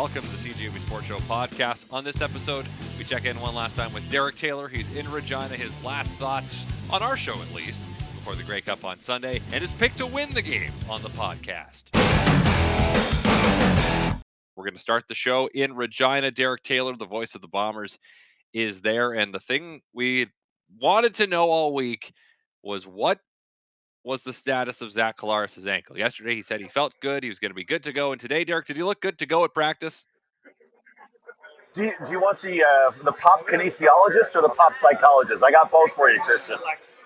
Welcome to the CJOB Sports Show podcast. On this episode, we check in one last time with Derek Taylor. He's in Regina. His last thoughts on our show, at least, before the Grey Cup on Sunday, and his pick to win the game on the podcast. We're going to start the show in Regina. Derek Taylor, the voice of the Bombers, is there. And the thing we wanted to know all week was what was the status of Zach Collaros' ankle. Yesterday, he said he felt good. He was going to be good to go. And today, Derek, did he look good to go at practice? Do you, do you want the uh, the pop kinesiologist or the pop psychologist? I got both for you, Christian.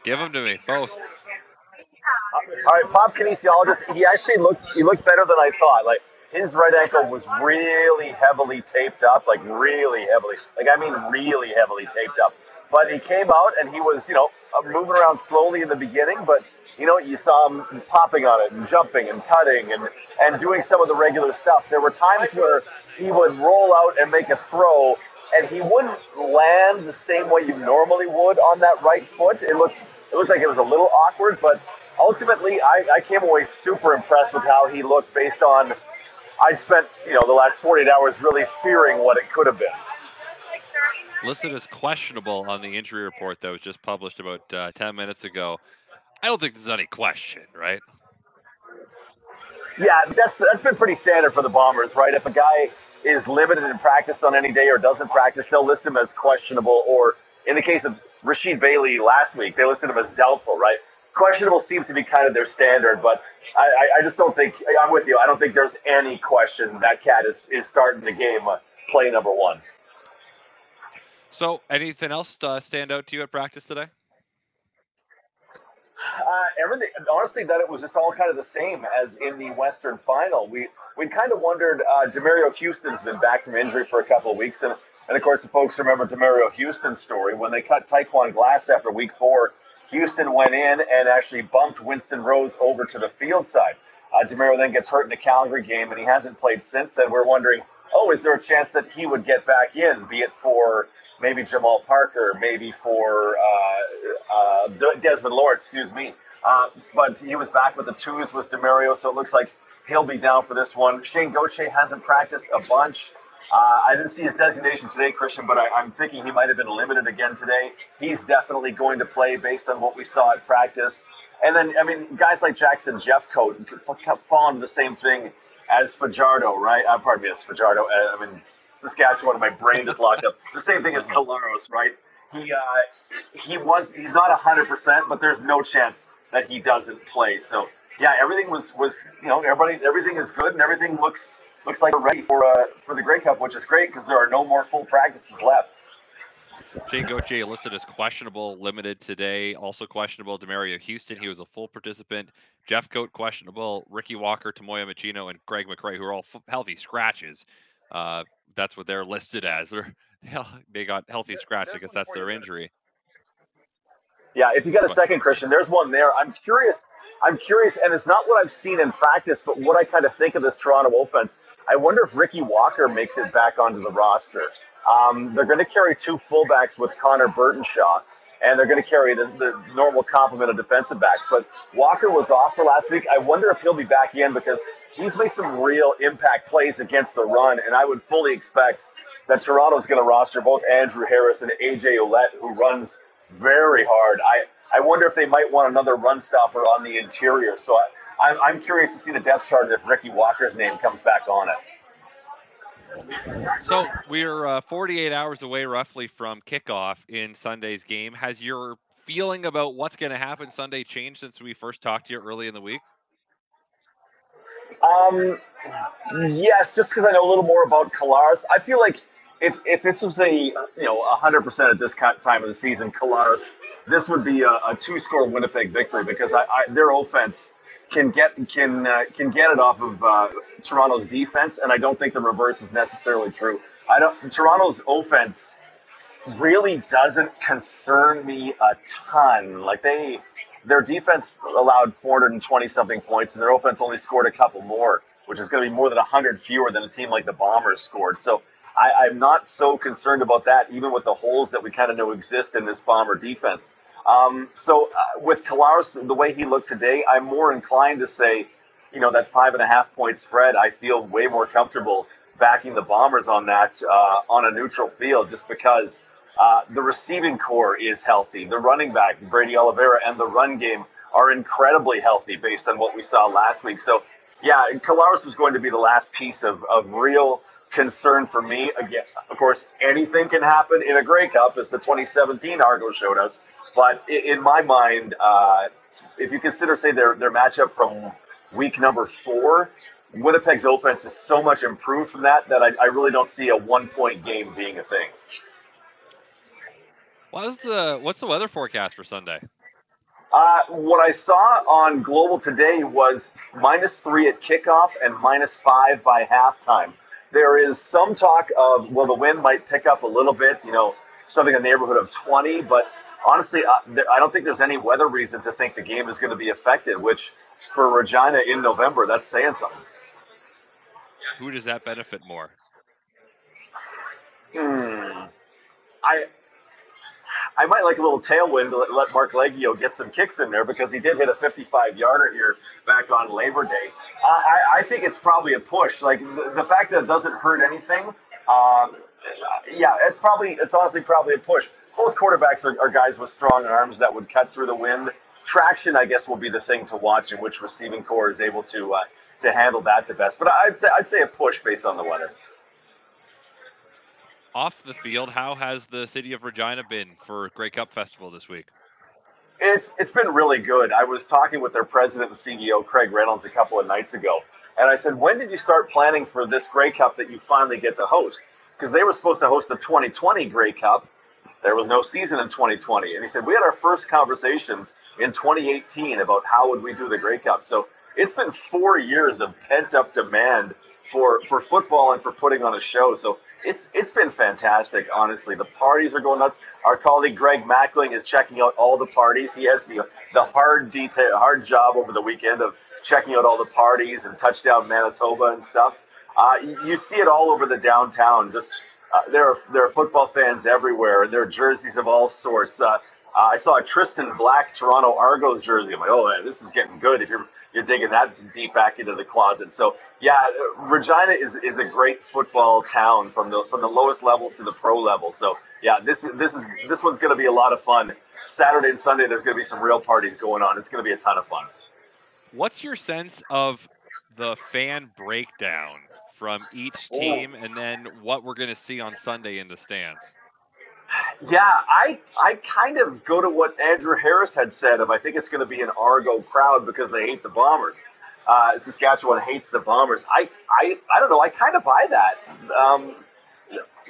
Give them to me, both. Uh, all right, pop kinesiologist. He actually looked he looked better than I thought. Like his right ankle was really heavily taped up, like really heavily, like I mean really heavily taped up. But he came out and he was, you know, moving around slowly in the beginning, but you know, you saw him popping on it and jumping and cutting and, and doing some of the regular stuff. There were times where he would roll out and make a throw and he wouldn't land the same way you normally would on that right foot. It looked it looked like it was a little awkward, but ultimately I, I came away super impressed with how he looked based on I'd spent, you know, the last 48 hours really fearing what it could have been. Listed as questionable on the injury report that was just published about uh, 10 minutes ago. I don't think there's any question, right? Yeah, that's that's been pretty standard for the Bombers, right? If a guy is limited in practice on any day or doesn't practice, they'll list him as questionable. Or in the case of Rasheed Bailey last week, they listed him as doubtful, right? Questionable seems to be kind of their standard, but I, I just don't think I'm with you. I don't think there's any question that cat is, is starting the game uh, play number one. So, anything else uh, stand out to you at practice today? Uh, everything, honestly, that it was just all kind of the same as in the Western Final. We we kind of wondered. Uh, Demerio Houston's been back from injury for a couple of weeks, and and of course, the folks remember Demerio Houston's story when they cut Tyquan Glass after Week Four. Houston went in and actually bumped Winston Rose over to the field side. Uh, Demerio then gets hurt in the Calgary game, and he hasn't played since. And we're wondering, oh, is there a chance that he would get back in, be it for maybe Jamal Parker, maybe for uh, uh, Desmond Lawrence, excuse me. Uh, but he was back with the twos with Demerio, so it looks like he'll be down for this one. Shane Gauthier hasn't practiced a bunch. Uh, I didn't see his designation today, Christian, but I, am thinking he might have been limited again today. He's definitely going to play based on what we saw at practice. And then, I mean, guys like Jackson Jeffcoat could fall into the same thing as Fajardo, right? Uh, pardon me, as Fajardo. Uh, I mean, Saskatchewan, my brain is locked up. The same thing as Collaros, right? He uh, he was he's not hundred percent, but there's no chance that he doesn't play. So yeah, everything was was you know everybody everything is good and everything looks looks like we're ready for uh, for the Grey Cup, which is great because there are no more full practices left. Shane Gauthier listed as questionable, limited today. Also questionable, Demerio Houston. He was a full participant. Jeffcoat questionable. Ricky Walker, Tomoya Machino, and Greg McRae, who are all f- healthy scratches. Uh, that's what they're listed as. They're they got healthy scratch. I guess that's their injury. Yeah, if you got a second, Christian, there's one there. I'm curious. I'm curious, and it's not what I've seen in practice, but what I kind of think of this Toronto offense. I wonder if Ricky Walker makes it back onto the roster. Um, they're going to carry two fullbacks with Connor Burtonshaw, and they're going to carry the, the normal complement of defensive backs. But Walker was off for last week. I wonder if he'll be back in because he's made some real impact plays against the run, and I would fully expect that Toronto's going to roster both Andrew Harris and AJ Ouellette, who runs very hard. I, I wonder if they might want another run stopper on the interior. So I, I'm, I'm curious to see the depth chart if Ricky Walker's name comes back on it. So we're uh, 48 hours away, roughly, from kickoff in Sunday's game. Has your feeling about what's going to happen Sunday changed since we first talked to you early in the week? Um, yes, just because I know a little more about Collaros. I feel like if if this was a you know hundred percent at this time of the season, Collaros, this would be a, a two score Winnipeg victory because I, I, their offense can get can uh, can get it off of uh, Toronto's defense, and I don't think the reverse is necessarily true. I don't. Toronto's offense really doesn't concern me a ton. Like they their defense allowed 420 something points, and their offense only scored a couple more, which is going to be more than 100 fewer than a team like the Bombers scored. So I, am not so concerned about that, even with the holes that we kind of know exist in this Bomber defense. Um, so uh, with Collaros, the way he looked today, I'm more inclined to say, you know, that five and a half point spread, I feel way more comfortable backing the Bombers on that uh, on a neutral field, just because uh, the receiving corps is healthy, the running back Brady Oliveira, and the run game are incredibly healthy based on what we saw last week. So, yeah, Collaros was going to be the last piece of, of real concern for me. Again, of course, anything can happen in a Grey Cup, as the 2017 Argo showed us. But in my mind, uh, if you consider, say, their, their matchup from week number four, Winnipeg's offense is so much improved from that that I, I really don't see a one point game being a thing. What's the what's the weather forecast for Sunday? Uh, what I saw on Global today was minus three at kickoff and minus five by halftime. There is some talk of well, the wind might pick up a little bit, you know, something in the neighborhood of 20. But honestly, uh, I don't think there's any weather reason to think the game is going to be affected. Which for Regina in November, that's saying something. Who does that benefit more? Hmm. I I might like a little tailwind to let, Marc Liegghio get some kicks in there because he did hit a 55 yarder here back on Labor Day. Uh, I, I think it's probably a push. Like the, the fact that it doesn't hurt anything, um, yeah, it's probably it's honestly probably a push. Both quarterbacks are, are guys with strong arms that would cut through the wind. Traction, I guess, will be the thing to watch, and which receiving corps is able to uh, to handle that the best. But I'd say I'd say a push based on the weather off the field, how has the city of Regina been for Grey Cup Festival this week? It's it's been really good. I was talking with their president and CEO Craig Reynolds a couple of nights ago, and I said, "When did you start planning for this Grey Cup that you finally get to host?" Because they were supposed to host the 2020 Grey Cup. There was no season in 2020, and he said we had our first conversations in 2018 about how would we do the Grey Cup. So it's been four years of pent up demand for for football and for putting on a show. So it's it's been fantastic, honestly. The parties are going nuts. Our colleague Greg Mackling is checking out all the parties. He has the the hard detail, hard job over the weekend of checking out all the parties and touchdown Manitoba and stuff. Uh, you see it all over the downtown. Just uh, there are there are football fans everywhere, and there are jerseys of all sorts. Uh, uh, I saw a Tristan Black Toronto Argos jersey. I'm like, oh, man, this is getting good. If you're you're digging that deep back into the closet. So yeah, Regina is, is a great football town from the from the lowest levels to the pro level. So yeah, this this is this one's going to be a lot of fun. Saturday and Sunday, there's going to be some real parties going on. It's going to be a ton of fun. What's your sense of the fan breakdown from each team, and then what we're going to see on Sunday in the stands? Yeah, I I kind of go to what Andrew Harris had said of I think it's going to be an Argo crowd because they hate the Bombers. Uh, Saskatchewan hates the Bombers. I, I I don't know. I kind of buy that. Um,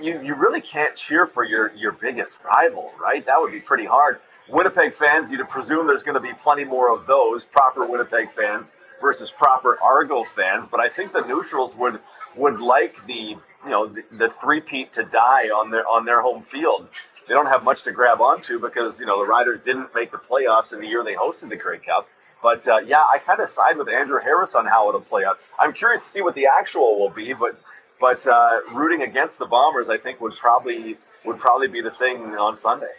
you you really can't cheer for your your biggest rival, right? That would be pretty hard. Winnipeg fans, you'd presume there's going to be plenty more of those proper Winnipeg fans versus proper Argo fans. But I think the neutrals would would like the you know the, the three-peat to die on their on their home field. They don't have much to grab onto because you know the Riders didn't make the playoffs in the year they hosted the Grey Cup. But uh, yeah, I kind of side with Andrew Harris on how it'll play out. I'm curious to see what the actual will be, but but uh, rooting against the Bombers, I think would probably would probably be the thing on Sunday.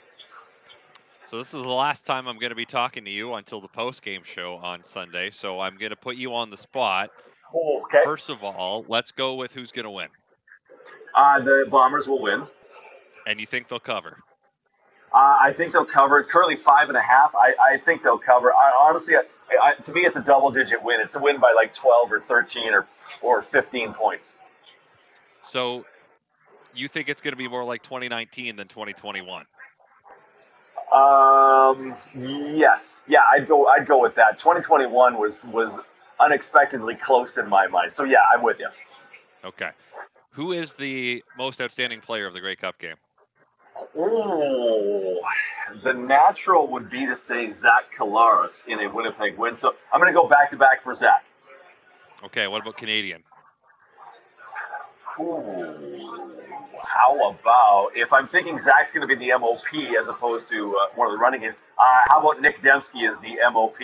So this is the last time I'm going to be talking to you until the post game show on Sunday. So I'm going to put you on the spot. Okay. First of all, let's go with who's going to win. Uh, the Bombers will win. And you think they'll cover? Uh, I think they'll cover. It's currently five and a half. I, I think they'll cover. I, honestly, I, I, to me, it's a double-digit win. It's a win by like twelve or thirteen or or fifteen points. So, you think it's going to be more like 2019 than 2021? Um. Yes. Yeah. I'd go. I'd go with that. 2021 was was unexpectedly close in my mind. So yeah, I'm with you. Okay. Who is the most outstanding player of the Grey Cup game? Oh, the natural would be to say Zach Collaros in a Winnipeg win. So I'm going to go back to back for Zach. Okay, what about Canadian? Ooh, how about if I'm thinking Zach's going to be the MOP as opposed to uh, one of the running games? Uh, how about Nick Demski as the MOP?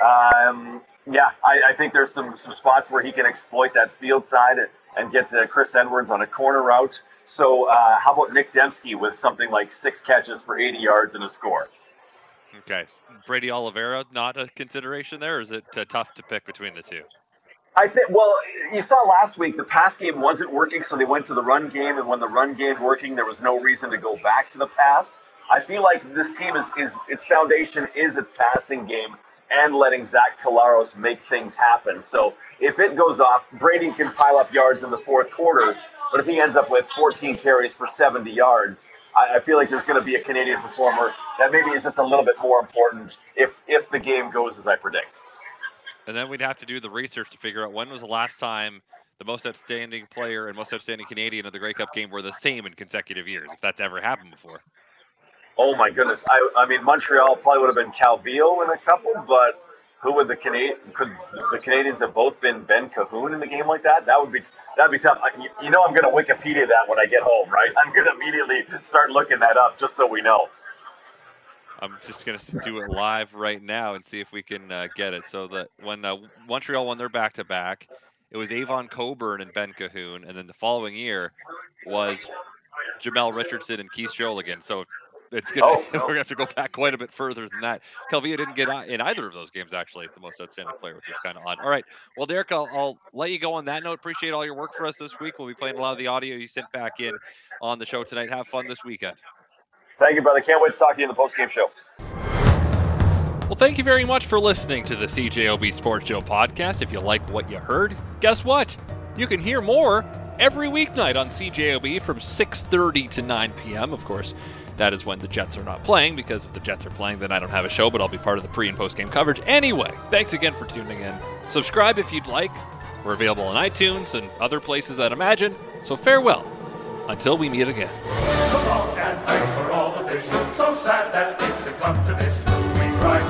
Um, yeah, I, I, think there's some some spots where he can exploit that field side and, and get the Chris Edwards on a corner route. So uh, how about Nick Demski with something like six catches for 80 yards and a score? Okay, Brady Oliveira not a consideration there. is it uh, tough to pick between the two? I think. Well, you saw last week the pass game wasn't working, so they went to the run game, and when the run game working, there was no reason to go back to the pass. I feel like this team is, is its foundation is its passing game and letting Zach Collaros make things happen. So if it goes off, Brady can pile up yards in the fourth quarter, but if he ends up with 14 carries for 70 yards, I, I feel like there's going to be a Canadian performer that maybe is just a little bit more important if if the game goes as I predict. And then we'd have to do the research to figure out when was the last time the most outstanding player and most outstanding Canadian of the Grey Cup game were the same in consecutive years, if that's ever happened before. Oh my goodness! I, I mean, Montreal probably would have been Calvillo in a couple, but who would the Canadian could the Canadians have both been Ben Cahoon in the game like that? That would be that'd be tough. I, you know, I'm going to Wikipedia that when I get home, right? I'm going to immediately start looking that up just so we know. I'm just going to do it live right now and see if we can uh, get it. So that when uh, Montreal won their back to back, it was Avon Cobourne and Ben Cahoon, and then the following year was Jamel Richardson and Keith Shologan. So it's gonna oh, no. we're oh. gonna have to go back quite a bit further than that. Calvillo didn't get in either of those games actually, the most outstanding player, which is kind of odd. All right, well, Derek, I'll, I'll, let you go on that note. Appreciate all your work for us this week. We'll be playing a lot of the audio you sent back in on the show tonight. Have fun this weekend. Thank you, brother. Can't wait to talk to you in the post game show. Well, thank you very much for listening to the CJOB Sports Show podcast. If you like what you heard, guess what? You can hear more every weeknight on CJOB from 6:30 to 9 p.m. Of course, that is when the Jets are not playing, because if the Jets are playing, then I don't have a show, but I'll be part of the pre and post game coverage. Anyway, thanks again for tuning in. Subscribe if you'd like. We're available on iTunes and other places, I'd imagine. So farewell until we meet again. And thanks for all the fish. So sad that it should come to this. We try